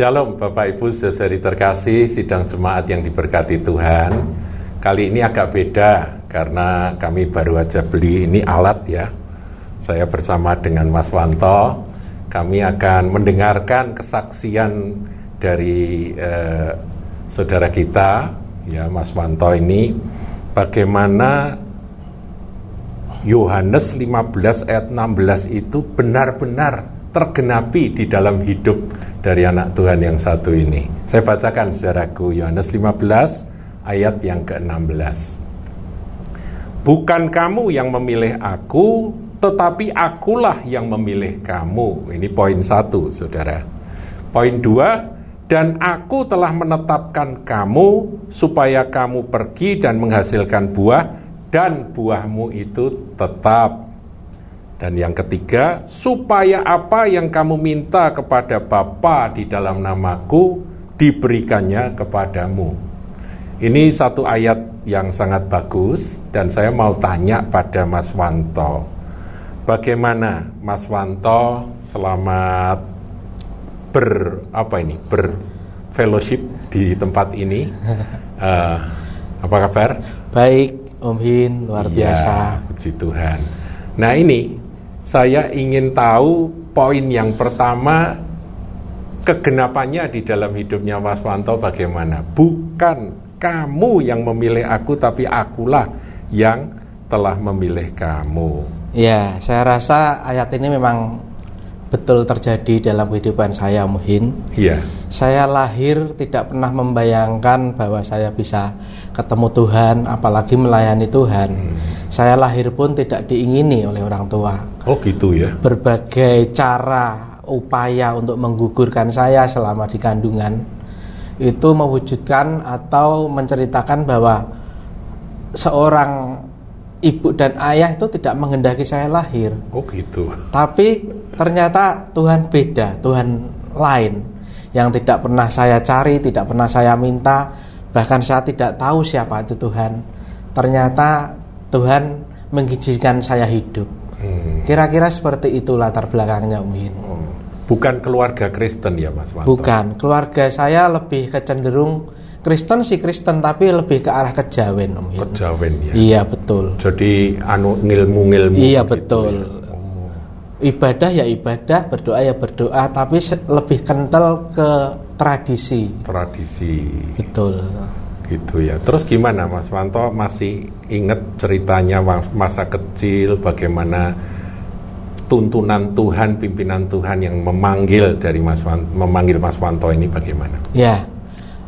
Shalom Bapak Ibu saudari terkasih sidang jemaat yang diberkati Tuhan. Kali ini agak beda karena kami baru aja beli ini alat ya. Saya bersama dengan Mas Wanto. Kami akan mendengarkan kesaksian dari eh, saudara kita ya Mas Wanto ini. Bagaimana Yohanes 15 ayat 16 itu benar-benar tergenapi di dalam hidup dari anak Tuhan yang satu ini. Saya bacakan saudaraku Yohanes 15 ayat yang ke-16. Bukan kamu yang memilih aku, tetapi akulah yang memilih kamu. Ini poin satu, saudara. Poin dua, dan aku telah menetapkan kamu supaya kamu pergi dan menghasilkan buah, dan buahmu itu tetap dan yang ketiga, supaya apa yang kamu minta kepada Bapa di dalam namaku diberikannya kepadamu. Ini satu ayat yang sangat bagus dan saya mau tanya pada Mas Wanto. Bagaimana Mas Wanto selamat ber apa ini? ber fellowship di tempat ini. Uh, apa kabar? Baik, Om Hin, luar ya, biasa. Puji Tuhan. Nah, ini saya ingin tahu poin yang pertama kegenapannya di dalam hidupnya Mas Wanto bagaimana? Bukan kamu yang memilih aku tapi akulah yang telah memilih kamu. Ya, saya rasa ayat ini memang betul terjadi dalam kehidupan saya Muhin. Iya. Saya lahir tidak pernah membayangkan bahwa saya bisa ketemu Tuhan, apalagi melayani Tuhan. Hmm. Saya lahir pun tidak diingini oleh orang tua. Oh gitu ya. Berbagai cara, upaya untuk menggugurkan saya selama di kandungan itu mewujudkan atau menceritakan bahwa seorang ibu dan ayah itu tidak menghendaki saya lahir. Oh gitu. Tapi ternyata Tuhan beda, Tuhan lain yang tidak pernah saya cari, tidak pernah saya minta, bahkan saya tidak tahu siapa itu Tuhan. Ternyata Tuhan mengizinkan saya hidup. Hmm. Kira-kira seperti itu latar belakangnya Umin. Oh. Bukan keluarga Kristen ya Mas Wanto? Bukan, keluarga saya lebih kecenderung Kristen sih Kristen tapi lebih ke arah kejawen Om Hin. Kejawen ya. Iya betul. Jadi anu ngilmu-ngilmu. Iya gitu betul. Ya. Ibadah ya ibadah, berdoa ya berdoa, tapi lebih kental ke tradisi. Tradisi. Betul. Gitu ya. Terus gimana Mas Wanto masih ingat ceritanya masa kecil bagaimana tuntunan Tuhan, pimpinan Tuhan yang memanggil dari Mas Wanto, memanggil Mas Wanto ini bagaimana? Ya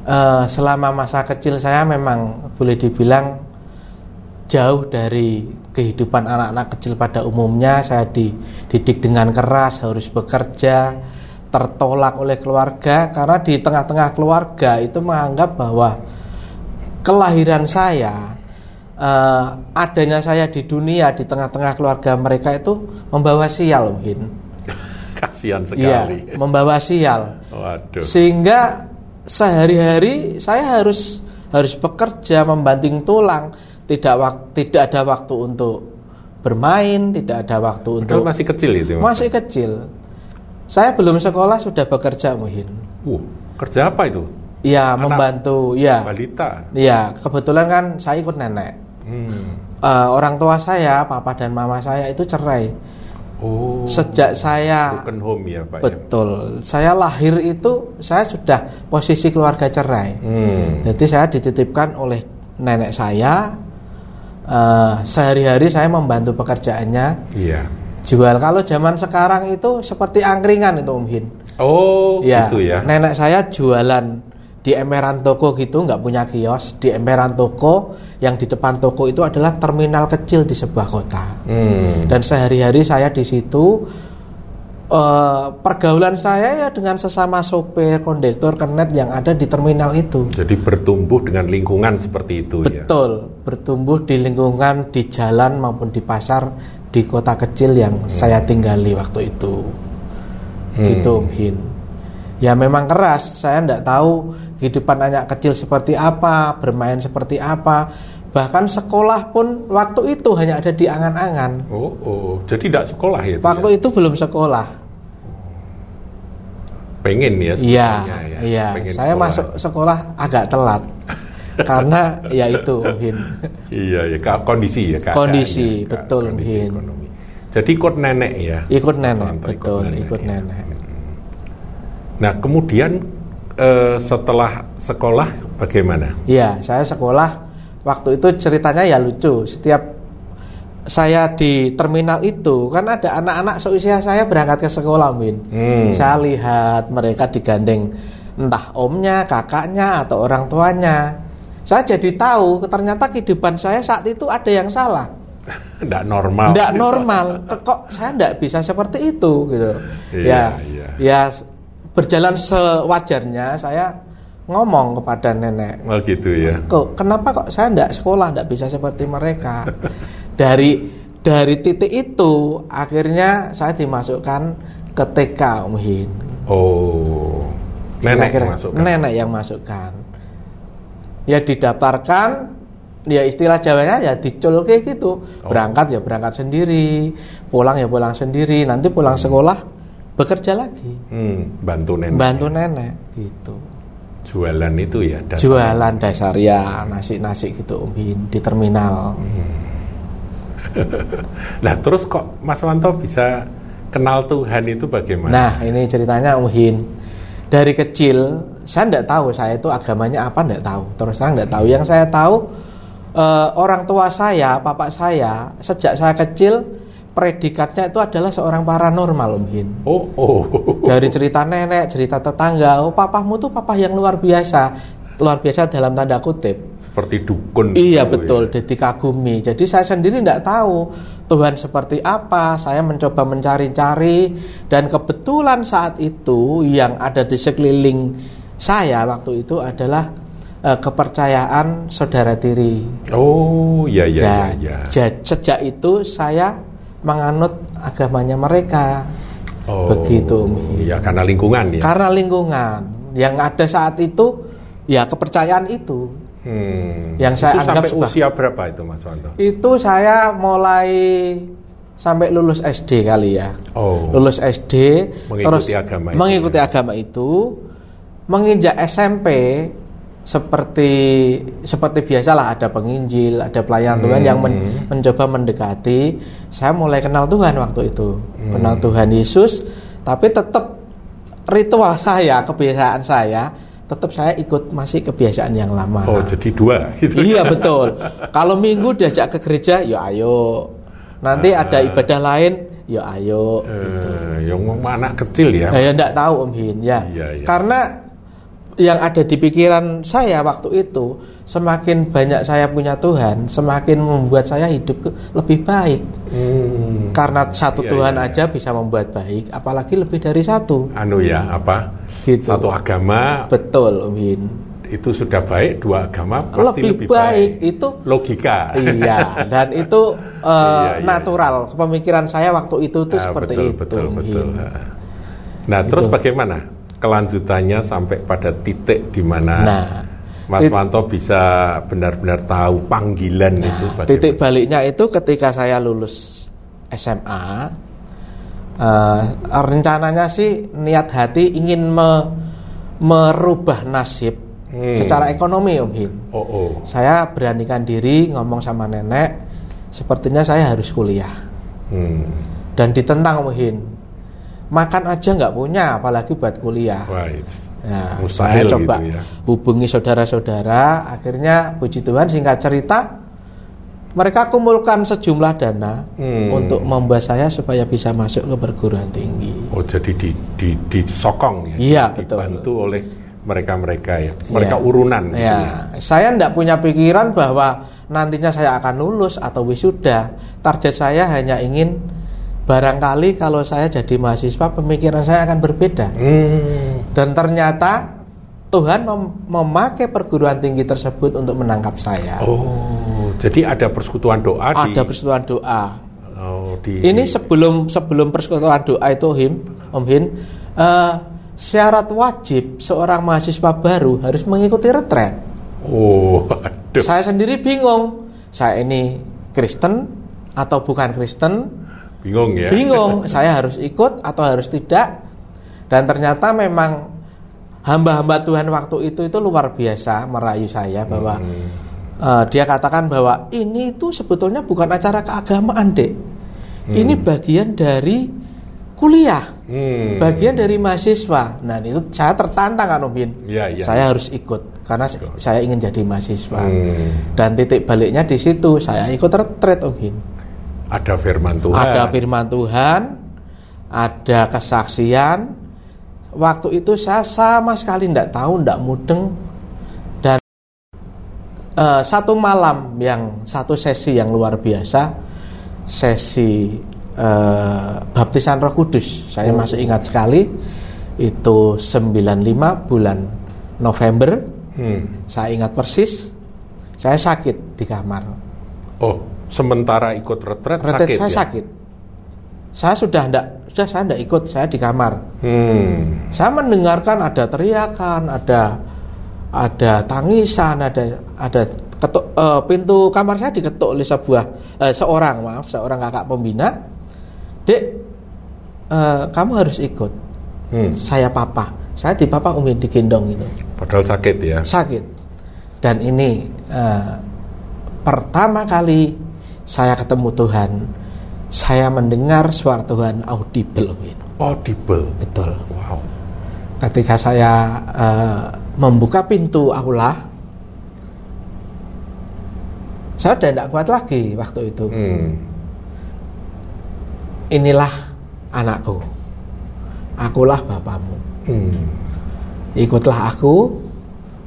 uh, selama masa kecil saya memang boleh dibilang jauh dari kehidupan anak-anak kecil pada umumnya. Saya dididik dengan keras harus bekerja tertolak oleh keluarga. Karena di tengah-tengah keluarga itu menganggap bahwa kelahiran saya uh, adanya saya di dunia di tengah-tengah keluarga mereka itu membawa sial mungkin kasihan sekali. ya, membawa sial. Waduh. sehingga sehari-hari saya harus harus bekerja membanting tulang tidak wak, tidak ada waktu untuk bermain tidak ada waktu untuk masih kecil itu masih kecil saya belum sekolah sudah bekerja muhin uh, kerja apa itu ya membantu ya balita ya kebetulan kan saya ikut nenek hmm. uh, orang tua saya papa dan mama saya itu cerai Oh, sejak saya broken home ya Pak. Ya? Betul. Ya? Saya lahir itu saya sudah posisi keluarga cerai. Hmm. Jadi saya dititipkan oleh nenek saya. Uh, sehari-hari saya membantu pekerjaannya. Iya. Jual kalau zaman sekarang itu seperti angkringan itu Om Hin. Oh, ya, gitu ya. Nenek saya jualan di emperan toko gitu nggak punya kios di emperan toko yang di depan toko itu adalah terminal kecil di sebuah kota hmm. dan sehari-hari saya di situ uh, pergaulan saya ya dengan sesama sopir kondektor kernet yang ada di terminal itu. Jadi bertumbuh dengan lingkungan seperti itu betul, ya? Betul bertumbuh di lingkungan di jalan maupun di pasar di kota kecil yang hmm. saya tinggali waktu itu. Hmm. gitu Hin. Ya memang keras saya tidak tahu kehidupan anak kecil seperti apa bermain seperti apa Bahkan sekolah pun waktu itu hanya ada di angan-angan. Oh, oh, jadi tidak sekolah ya? Waktu itu belum sekolah. Pengen ya? Iya, ya, iya. pengen Saya sekolah. masuk sekolah agak telat. Karena ya itu, Hin. Iya, ya kondisi ya keadaannya, Kondisi, ka- betul, kondisi Hin. ekonomi. Jadi ikut nenek ya? Ikut nenek, betul, ikut ya. nenek. Nah, kemudian eh, setelah sekolah bagaimana? Iya, saya sekolah waktu itu ceritanya ya lucu. Setiap saya di terminal itu kan ada anak-anak seusia saya berangkat ke sekolah, Min. Hmm. Saya lihat mereka digandeng entah omnya, kakaknya atau orang tuanya. Saya jadi tahu ternyata kehidupan saya saat itu ada yang salah. Tidak normal. Tidak normal. Kok saya tidak bisa seperti itu gitu. Iya, ya, iya. ya berjalan sewajarnya saya ngomong kepada nenek Oh gitu ya. kok kenapa kok saya tidak sekolah tidak bisa seperti mereka dari dari titik itu akhirnya saya dimasukkan ke TK Om Hin Oh, nenek Kira-kira yang masuk. kan? nenek yang masukkan ya didaftarkan ya istilah Jawanya ya dicul kayak gitu Oh. berangkat ya berangkat sendiri pulang ya pulang sendiri nanti pulang sekolah bekerja lagi Hmm, bantu nenek. bantu nenek gitu Jualan itu ya. dasar. jualan dasar ya nasi-nasi gitu Om Hin di terminal Nah, terus kok Mas Wanto bisa kenal Tuhan itu bagaimana? Nah, ini ceritanya Om Hin. Dari kecil, saya tidak tahu saya itu agamanya apa, tidak tahu. Terus terang tidak tahu. Yang saya tahu, eh, orang tua saya, papa saya, sejak saya kecil, predikatnya itu adalah seorang paranormal, Om Hin. Oh, oh. Dari cerita nenek, cerita tetangga, oh papamu tuh papa yang luar biasa. Luar biasa dalam tanda kutip. Seperti dukun. Iya gitu betul, ya. jadi kagumi. Jadi saya sendiri tidak tahu Tuhan seperti apa. Saya mencoba mencari-cari dan kebetulan saat itu yang ada di sekeliling saya waktu itu adalah eh, kepercayaan saudara tiri. Oh, iya iya. Ja- iya. ja- sejak itu saya menganut agamanya mereka. Oh, Begitu, Umi. Ya karena lingkungan ya. Karena lingkungan yang ada saat itu ya kepercayaan itu. Hmm. yang saya itu anggap sampai usia berapa itu Mas Wanto? Itu saya mulai sampai lulus SD kali ya. Oh. Lulus SD Mengikuti agama itu, mengikuti ya. agama itu menginjak SMP seperti seperti biasalah ada penginjil, ada pelayan Tuhan yang men- Hmm. mencoba mendekati. Saya mulai kenal Tuhan waktu itu. Hmm. Kenal Tuhan Yesus, tapi tetap ritual saya, kebiasaan saya tetap saya ikut masih kebiasaan yang lama. Oh, jadi dua gitu. Iya betul. Kalau minggu diajak ke gereja, ya ayo. Nanti ada ibadah lain, ya ayo. Eh, yang anak kecil ya. Nah, ya enggak tahu Om Hin ya. Iya, iya. Karena yang ada di pikiran saya waktu itu, semakin banyak saya punya Tuhan, semakin membuat saya hidup lebih baik. Hmm. Karena satu Iya, Tuhan iya, aja bisa membuat baik, apalagi lebih dari satu. Anu ya, apa? Gitu. Satu agama Betul Hin. itu sudah baik, dua agama pasti Lebih, lebih, baik. itu Logika. iya dan itu eh, Iya, iya, natural pemikiran saya waktu itu tuh Ah, seperti betul, itu betul, betul. Nah, terus Itu. bagaimana kelanjutannya sampai pada titik di mana Nah, Mas Wanto bisa benar-benar tahu panggilan itu Nah, bagaimana? titik baliknya itu ketika saya lulus SMA eh, rencananya sih niat hati ingin me- merubah nasib Hmm. secara ekonomi Om Hin. Oh, oh. Saya beranikan diri ngomong sama nenek, sepertinya saya harus kuliah Hmm. dan ditentang Om Hin. Makan aja nggak punya, apalagi buat kuliah. Right. Nah, Mustahil saya coba gitu ya. hubungi saudara-saudara. Akhirnya, puji Tuhan, singkat cerita, mereka kumpulkan sejumlah dana Hmm. untuk membuat saya supaya bisa masuk ke perguruan tinggi. Oh, jadi di, di, disokong ya? Iya, betul. Dibantu oleh mereka-mereka ya? Mereka Ya. urunan gitu Ya, ya? saya tidak punya pikiran bahwa nantinya saya akan lulus atau wisuda. Target saya hanya ingin barangkali kalau saya jadi mahasiswa pemikiran saya akan berbeda. Hmm. Dan ternyata Tuhan mem- memakai perguruan tinggi tersebut untuk menangkap saya. Oh, jadi ada persekutuan doa di... Ada persekutuan doa. Oh, di... Ini sebelum sebelum persekutuan doa itu Him, Om Hin, eh, syarat wajib seorang mahasiswa baru harus mengikuti retret. Oh, aduh. Saya sendiri bingung. saya ini Kristen atau bukan Kristen Bingung ya? bingung saya harus ikut atau harus tidak dan ternyata memang hamba-hamba Tuhan waktu itu itu luar biasa merayu saya bahwa Hmm. eh, dia katakan bahwa ini itu sebetulnya bukan acara keagamaan dek ini bagian dari kuliah Hmm. bagian dari mahasiswa nah itu saya tertantang kan Om Bin Iya, iya. saya harus ikut karena saya ingin jadi mahasiswa Hmm. dan titik baliknya di situ saya ikut retret Om Bin Ada firman Tuhan. ada firman Tuhan, ada kesaksian. Waktu itu saya sama sekali tidak tahu, tidak mudeng. Dan eh, satu malam yang satu sesi yang luar biasa, sesi eh, baptisan Roh Kudus. Saya masih ingat sekali itu 95 bulan November. Hmm. Saya ingat persis. Saya sakit di kamar. Oh, sementara ikut retret, Retret sakit saya ya? sakit. Saya sudah tidak, sudah saya tidak ikut, saya di kamar. Hmm. Saya mendengarkan ada teriakan, ada ada tangisan, ada ada ketuk, eh, pintu kamar saya diketuk oleh sebuah eh, seorang maaf seorang kakak pembina. Dek, eh, kamu harus ikut. Hmm. Saya papa, saya di papa umi digendong itu Padahal sakit ya. sakit. Dan ini eh, pertama kali saya ketemu Tuhan, saya mendengar suara Tuhan audible. Audible. Betul. Wow. ketika saya eh, membuka pintu aula saya udah tidak kuat lagi waktu itu Hmm. inilah anakku akulah bapamu Hmm. ikutlah aku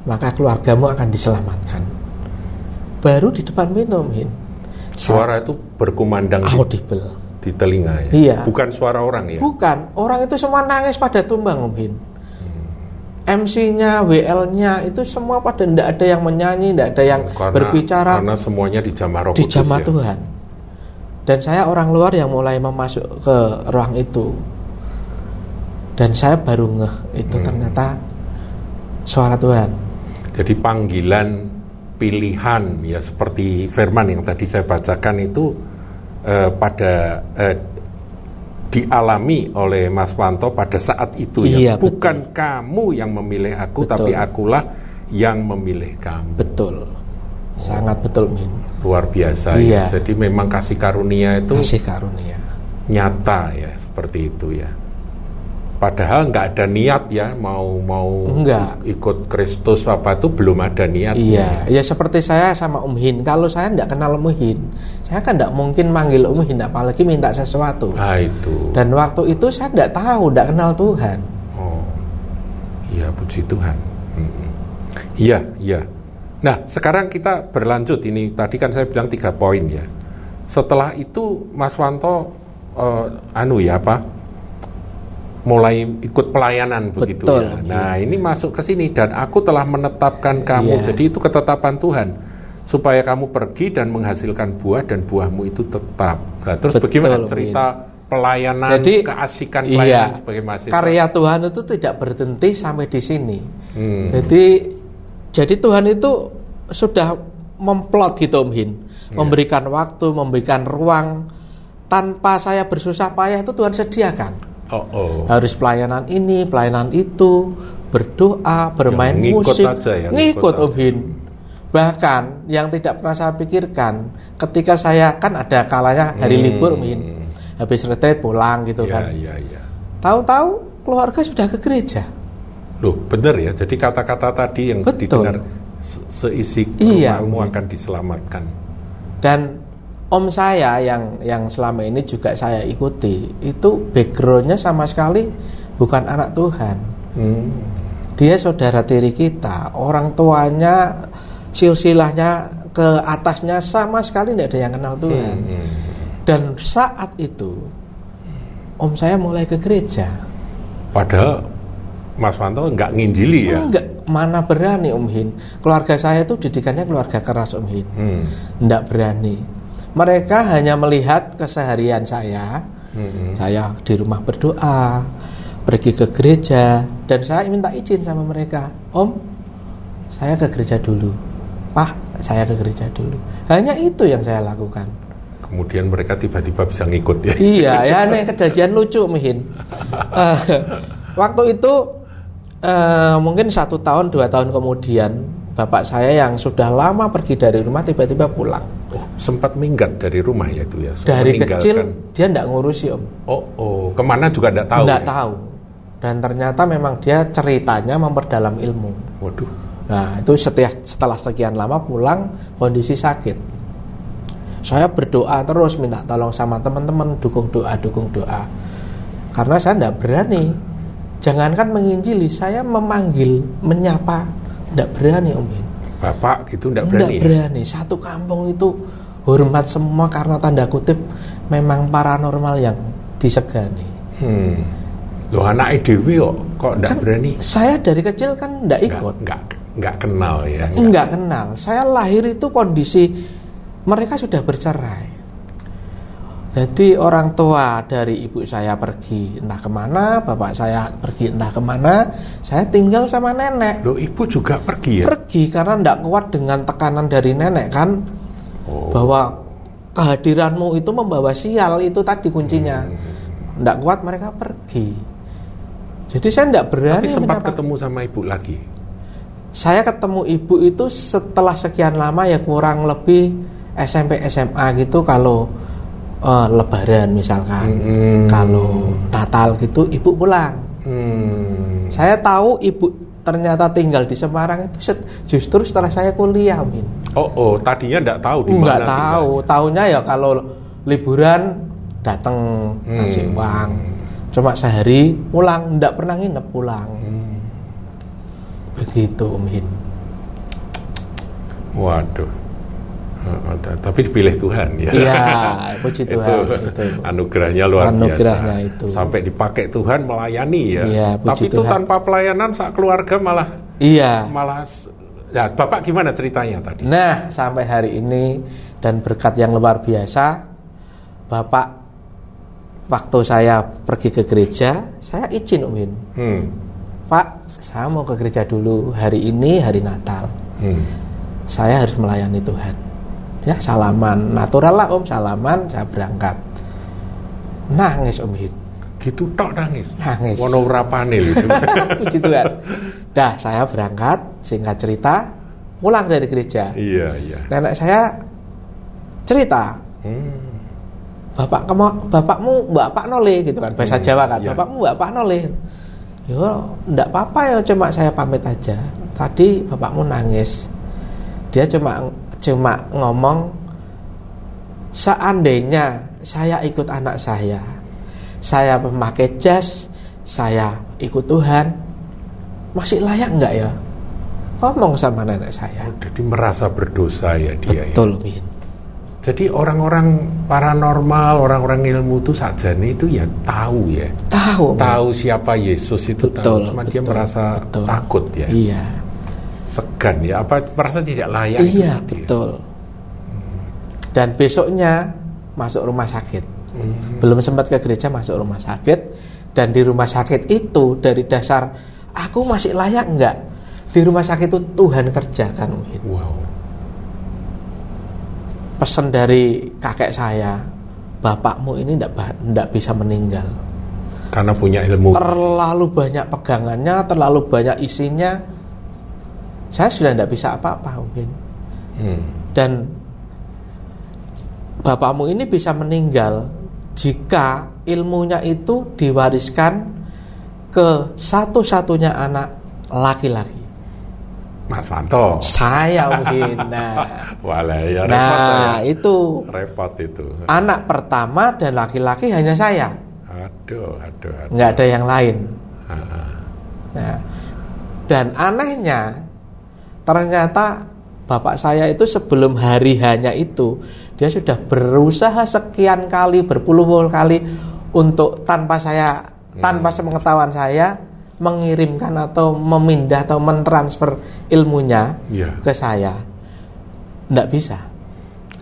maka keluargamu akan diselamatkan baru di depan pintu Min Suara itu berkumandang di, audible di telinga ya. Iya. Bukan suara orang ya. bukan orang itu semua nangis pada tumbang Om Hin MC-nya, WL-nya itu semua pada tidak ada yang menyanyi, tidak ada yang Karena, berbicara Karena semuanya di jamah Roh di jamaah ya. Tuhan. Dan saya orang luar yang mulai memasuk ke ruang itu. Dan saya baru ngeh itu Hmm. ternyata suara Tuhan. Jadi panggilan pilihan ya seperti firman yang tadi saya bacakan itu eh, pada eh, dialami oleh Mas Wanto pada saat itu ya. Iya, Bukan kamu yang memilih aku Betul. tapi akulah yang memilih kamu. Betul. Sangat betul Min. Luar biasa Iya. ya. Jadi memang kasih karunia itu Kasih karunia. nyata ya seperti itu ya. Padahal nggak ada niat ya mau mau Enggak. ikut Kristus apa itu belum ada niat. Iya, ya seperti saya sama Om Hin. Kalau saya tidak kenal Om Hin, saya kan tidak mungkin manggil Om Hin, apalagi minta sesuatu. Ah itu. Dan waktu itu saya tidak tahu, tidak kenal Tuhan. Oh, iya puji Tuhan. Mm-mm. Iya, iya. Nah, sekarang kita berlanjut. Ini tadi kan saya bilang tiga poin ya. Setelah itu, Mas Wanto, eh, anu ya apa? Mulai ikut pelayanan begitu Betul, ya. iya. Nah, ini masuk ke sini dan aku telah menetapkan kamu. Iya. Jadi itu ketetapan Tuhan supaya kamu pergi dan menghasilkan buah dan buahmu itu tetap. Nah, terus Betul, bagaimana cerita pelayanan, Jadi keasikan iya, pelayanan sebagai mahasiswa? karya Tuhan itu tidak berhenti sampai di sini. Hmm. Jadi jadi Tuhan itu sudah memplot gitu Om Hin, Iya. memberikan waktu, memberikan ruang tanpa saya bersusah payah itu Tuhan sediakan. Oh, oh. Harus pelayanan ini, pelayanan itu, berdoa, bermain Yang ngikut musik, aja ya, ngikut Om Hin. Bahkan yang tidak pernah saya pikirkan, ketika saya kan ada kalanya hari Hmm. libur Om Hin, habis retret pulang gitu Iya, kan. iya, iya. Tahu-tahu keluarga sudah ke gereja. Loh, benar ya. Jadi kata-kata tadi yang Betul. didengar se- seisi Iya, rumahmu akan diselamatkan. Dan om saya yang yang selama ini juga saya ikuti itu backgroundnya sama sekali bukan anak Tuhan. Hmm. Dia saudara tiri kita, orang tuanya silsilahnya ke atasnya sama sekali tidak ada yang kenal Tuhan. Hmm. Dan saat itu om saya mulai ke gereja. Padahal Mas Wanto nggak nginjili ya. Enggak, mana berani Om Hin. Keluarga saya itu didikannya keluarga keras Om Hin. Hmm. Enggak berani. Mereka hanya melihat keseharian saya. Hmm. Saya di rumah berdoa, pergi ke gereja, dan saya minta izin sama mereka. Om, saya ke gereja dulu. Pak, saya ke gereja dulu. Hanya itu yang saya lakukan. Kemudian mereka tiba-tiba bisa ngikut ya. Iya, ya aneh kejadian lucu mihin. Eh, waktu itu eh, mungkin satu tahun dua tahun kemudian bapak saya yang sudah lama pergi dari rumah tiba-tiba pulang. Sempat minggat dari rumah ya itu ya. Dari kecil dia tidak ngurusi om. Oh, oh, ke mana juga tidak tahu. Tidak ya? tahu. Dan ternyata memang dia ceritanya memperdalam ilmu. Waduh. Nah, itu setelah, setelah sekian lama pulang kondisi sakit. Saya berdoa terus minta tolong sama teman-teman dukung doa, dukung doa. Karena saya tidak berani. Jangankan menginjili, saya memanggil, menyapa, tidak berani Om Bin. Bapak gitu tidak Tidak berani. ya? berani. Satu kampung itu hormat semua karena tanda kutip memang paranormal yang disegani. Hmm. Loh anak dewi kok kok tidak Kan berani? Saya dari kecil kan tidak Nggak- ikut. Nggak nggak kenal ya. Enggak kenal. Saya lahir itu kondisi mereka sudah bercerai. Jadi orang tua dari ibu saya pergi entah ke mana, bapak saya pergi entah ke mana, saya tinggal sama nenek. Loh ibu juga pergi ya? Pergi karena tidak kuat dengan tekanan dari nenek kan, Oh. bahwa kehadiranmu itu membawa sial itu tadi kuncinya. Hmm. Tidak kuat mereka pergi. Jadi saya tidak berani Tapi sempat menyapa. ketemu sama ibu lagi. Saya ketemu ibu itu setelah sekian lama ya kurang lebih SMP SMA gitu kalau eh, Lebaran misalkan, Hmm. kalau Natal gitu ibu pulang. Hmm. Saya tahu ibu ternyata tinggal di Semarang itu set- justru setelah saya kuliah, Min. Oh, oh, tadinya enggak tahu di Enggak mana tahu, tahunya ya kalau liburan datang Hmm. ngasih uang. Cuma sehari pulang, enggak pernah nginep pulang. Hmm. Begitu, tinggalnya. Waduh. Tapi dipilih Tuhan ya. Iya, puji Tuhan, itu. anugerahnya luar Anugerahnya biasa. itu. Sampai dipakai Tuhan melayani ya. Iya, puji tapi itu Tuhan. tanpa pelayanan sak keluarga malah Iya. malah ya Bapak gimana ceritanya tadi? Nah, sampai hari ini dan berkat yang luar biasa, Bapak waktu saya pergi ke gereja, saya izin Om Hin. Hmm. Pak, saya mau ke gereja dulu hari ini hari Natal. Hmm. Saya harus melayani Tuhan. Ya, salaman natural lah Om, salaman saya berangkat. Nangis Om Hin. Gitu tok nangis. Nangis. Wono itu. Puji Tuhan. Dah, saya berangkat, singkat cerita, pulang dari gereja. iya, iya. Nenek saya cerita, Hmm. bapak kamu, bapakmu bapak nole gitu kan, bahasa Hmm, Jawa kan, iya. bapakmu bapak nole. Yo, enggak apa-apa ya, cuma saya pamit aja. Tadi bapakmu nangis. Dia cuma cuma ngomong, seandainya saya ikut anak saya, saya memakai jas, saya ikut Tuhan, masih layak enggak ya? Ngomong sama nenek saya. Oh, jadi merasa berdosa ya dia ya. Betul, Min. Jadi orang-orang paranormal, orang-orang ilmu itu sajane itu ya tahu ya. Tahu, Min. Tahu siapa Yesus itu Betul, tahu, cuma dia betul, merasa betul. takut ya. Iya. Segan ya, apa merasa tidak layak itu Iya, ya? betul. Dan besoknya masuk rumah sakit. Hmm. Belum sempat ke gereja masuk rumah sakit dan di rumah sakit itu dari dasar aku masih layak enggak? Di rumah sakit itu Tuhan kerjakan mungkin. Wow. Pesan dari kakek saya, bapakmu ini enggak bisa meninggal. Karena punya ilmu. Terlalu banyak pegangannya, terlalu banyak isinya. Saya sudah enggak bisa apa-apa mungkin. Hmm. dan bapakmu ini bisa meninggal jika ilmunya itu diwariskan ke satu-satunya anak laki-laki. Mas Fanto. Saya mungkin. Nah, Walah ya repot nah ya. itu Repot itu. anak pertama dan laki-laki hanya saya, Aduh, aduh, aduh. nggak ada yang lain. Ah, ah. Nah, dan anehnya ternyata bapak saya itu sebelum hari hanya itu dia sudah berusaha sekian kali berpuluh-puluh kali untuk tanpa saya tanpa sepengetahuan saya mengirimkan atau memindah atau mentransfer ilmunya Iya. ke saya nggak bisa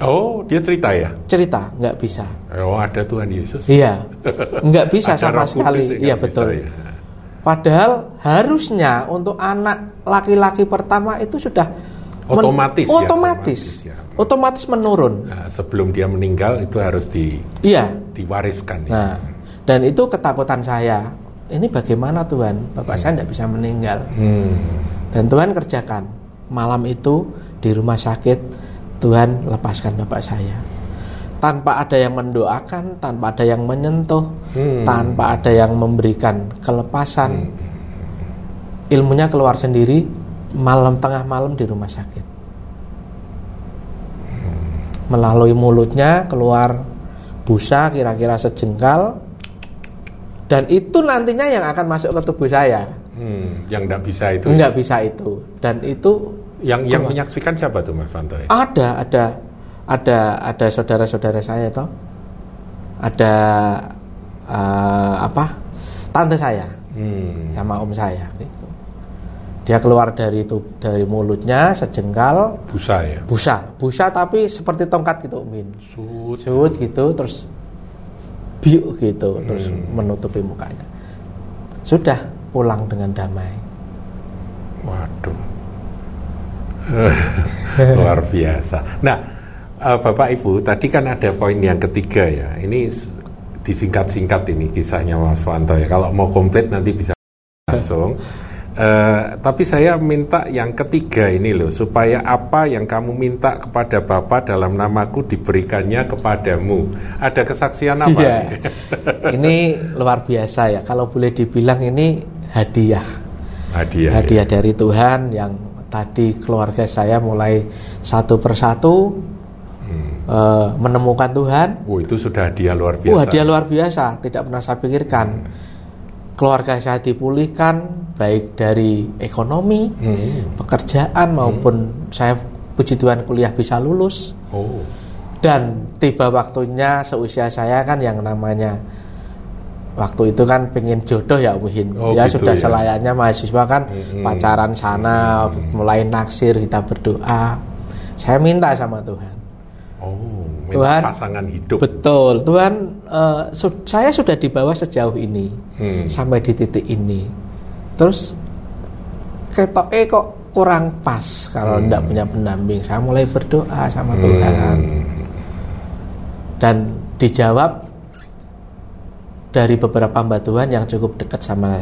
Oh, dia cerita ya? cerita nggak bisa Oh, ada Tuhan Yesus. iya nggak bisa sama sekali yang iya betul bisa, ya. Padahal harusnya untuk anak laki-laki pertama itu sudah men- Otomatis ya, otomatis, otomatis ya. otomatis menurun. Nah, sebelum dia meninggal itu harus di, Iya. diwariskan. ya. Nah, dan itu ketakutan saya. Ini bagaimana Tuhan? Bapak saya tidak bisa meninggal. Hmm. Dan Tuhan kerjakan. Malam itu di rumah sakit Tuhan lepaskan bapak saya. Tanpa ada yang mendoakan, tanpa ada yang menyentuh, Hmm. tanpa ada yang memberikan kelepasan. Hmm. Ilmunya keluar sendiri malam tengah malam di rumah sakit. Melalui mulutnya keluar busa kira-kira sejengkal dan itu nantinya yang akan masuk ke tubuh saya. Hmm, yang tidak bisa itu. Enggak bisa itu. Dan itu Yang yang menyaksikan siapa tuh Mas Fanto? ya? ada ada ada ada saudara-saudara saya toh. Ada eh, apa? Tante saya Hmm. sama om saya gitu. Dia keluar dari itu dari mulutnya sejengkal Busa ya. busa, busa tapi seperti tongkat gitu, Min. Sud. Sud gitu terus biuk gitu terus menutupi mukanya. Sudah pulang dengan damai. Waduh. Luar biasa. Nah, eh, Bapak Ibu, tadi kan ada poin yang ketiga ya. Ini disingkat-singkat ini kisahnya Mas Wanto ya. Kalau mau komplit nanti bisa langsung. Eh, tapi saya minta yang ketiga ini loh, supaya apa yang kamu minta kepada Bapak dalam namaku diberikannya kepadamu. Ada kesaksian apa? Nih? ini luar biasa ya. Kalau boleh dibilang ini hadiah. Hadiah. hadiah dari Tuhan yang tadi keluarga saya mulai satu persatu Hmm. eh, menemukan Tuhan. Oh, itu sudah hadiah luar biasa. Wah, hadiah luar biasa. Tidak pernah saya pikirkan. Keluarga saya dipulihkan baik dari ekonomi, Hmm. pekerjaan maupun saya puji Tuhan kuliah bisa lulus. Oh. dan tiba waktunya seusia saya kan yang namanya waktu itu kan pengen jodoh ya Uhin Oh, ya gitu sudah ya. selayaknya mahasiswa kan Mm-mm. pacaran sana mulai naksir kita berdoa saya minta sama Tuhan Oh, Tuhan, pasangan hidup. betul Tuhan su- saya sudah dibawa sejauh ini Hmm. sampai di titik ini terus ketok eh kok kurang pas kalau Hmm. tidak punya pendamping saya mulai berdoa sama Tuhan Hmm. dan dijawab dari beberapa hamba Tuhan yang cukup dekat sama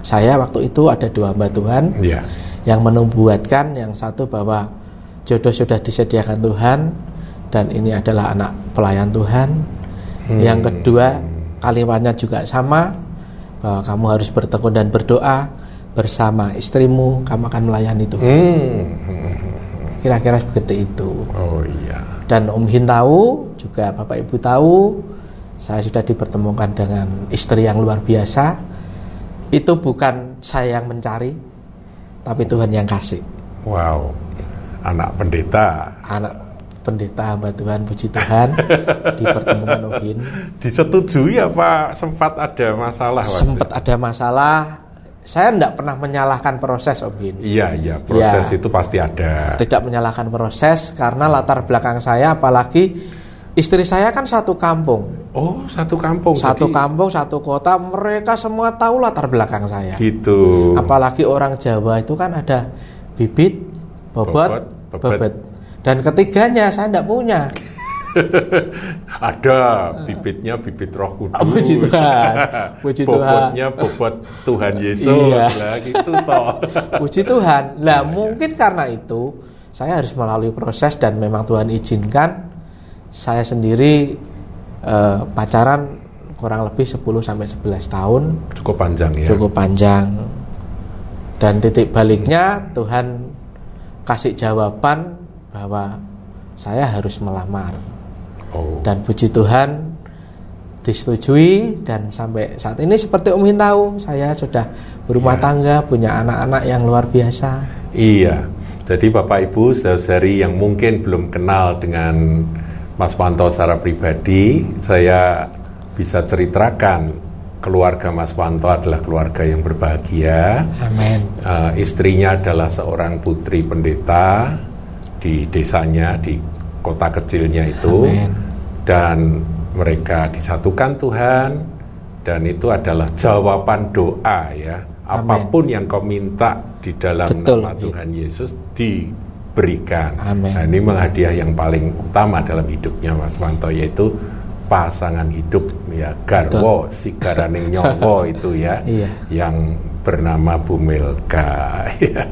saya waktu itu ada dua hamba Tuhan Iya. yang menubuatkan yang satu bahwa jodoh sudah disediakan Tuhan dan ini adalah anak pelayan Tuhan Hmm. yang kedua kalimatnya juga sama bahwa kamu harus bertekun dan berdoa bersama istrimu kamu akan melayani Tuhan Hmm. kira-kira seperti itu Oh iya. dan Om Hin tahu juga Bapak Ibu tahu saya sudah dipertemukan dengan istri yang luar biasa itu bukan saya yang mencari tapi Tuhan yang kasih Wow. Anak pendeta anak pendeta hamba Tuhan puji Tuhan dipertemukan Om Hin disetujui apa sempat ada masalah waktu sempat ada masalah saya tidak pernah menyalahkan proses Om Hin Iya, iya, proses Iya. itu pasti ada. tidak menyalahkan proses karena latar belakang saya apalagi istri saya kan satu kampung Oh, satu kampung. satu jadi kampung satu kota mereka semua tahu latar belakang saya Gitu. apalagi orang Jawa itu kan ada bibit bobot Bobot, bebet. Dan ketiganya saya tidak punya ada bibitnya bibit Roh Kudus. Puji Tuhan. Puji Tuhan. Bobotnya bobot Tuhan Yesus. Iya. Lah gitu toh. puji Tuhan lah Iya, mungkin karena itu saya harus melalui proses dan memang Tuhan izinkan saya sendiri eh, pacaran kurang lebih 10 sampai 11 tahun Cukup panjang ya. cukup panjang dan titik baliknya Tuhan kasih jawaban bahwa saya harus melamar Oh. dan puji Tuhan disetujui dan sampai saat ini seperti Umi tahu saya sudah berumah Ya. tangga punya anak-anak yang luar biasa Iya. Jadi Bapak Ibu saudari yang mungkin belum kenal dengan Mas Panto secara pribadi, saya bisa ceritakan keluarga Mas Panto adalah keluarga yang berbahagia. amin Eh, istrinya adalah seorang putri pendeta di desanya di kota kecilnya itu Amin. dan mereka disatukan Tuhan dan itu adalah jawaban doa ya apa pun yang kau minta di dalam Betul, nama. Tuhan Yesus berikan. Amin. Nah, ini memang hadiah yang paling utama dalam hidupnya Mas Wanto yaitu pasangan hidup ya garwo si garaning nyongko itu ya Iya. yang bernama Bu Melka ya.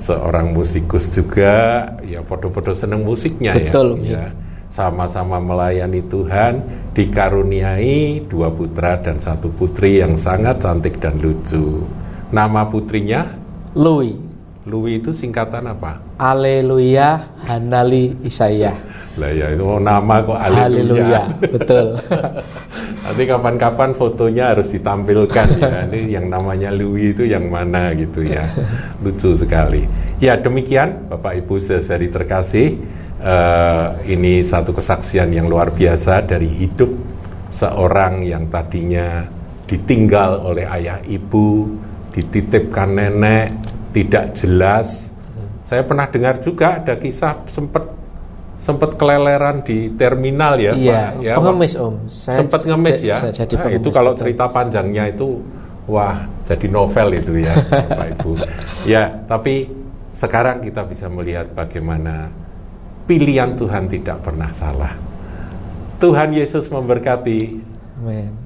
seorang musikus juga ya podo-podo seneng musiknya Betul, ya, ya sama-sama melayani Tuhan dikaruniai dua putra dan satu putri yang sangat cantik dan lucu nama putrinya Lui. Louis itu singkatan apa? Haleluya, Hanali Isaya. Lah ya itu nama kok Haleluya, betul. Nanti kapan-kapan fotonya harus ditampilkan ya. Ini yang namanya Louis itu yang mana gitu ya. Lucu sekali. Ya demikian Bapak Ibu saudari terkasih. eh, ini satu kesaksian yang luar biasa dari hidup seorang yang tadinya ditinggal oleh ayah ibu, dititipkan nenek, tidak jelas. Saya pernah dengar juga ada kisah sempat sempat keleleran di terminal ya, Iya, Pak. Ya, pengemis Om. Saya sempat ngemis ya. saya jadi Nah, itu kalau cerita panjangnya itu wah jadi novel itu ya, Bapak Ibu. Ya, tapi sekarang kita bisa melihat bagaimana pilihan Tuhan tidak pernah salah. Tuhan Yesus memberkati. Amin.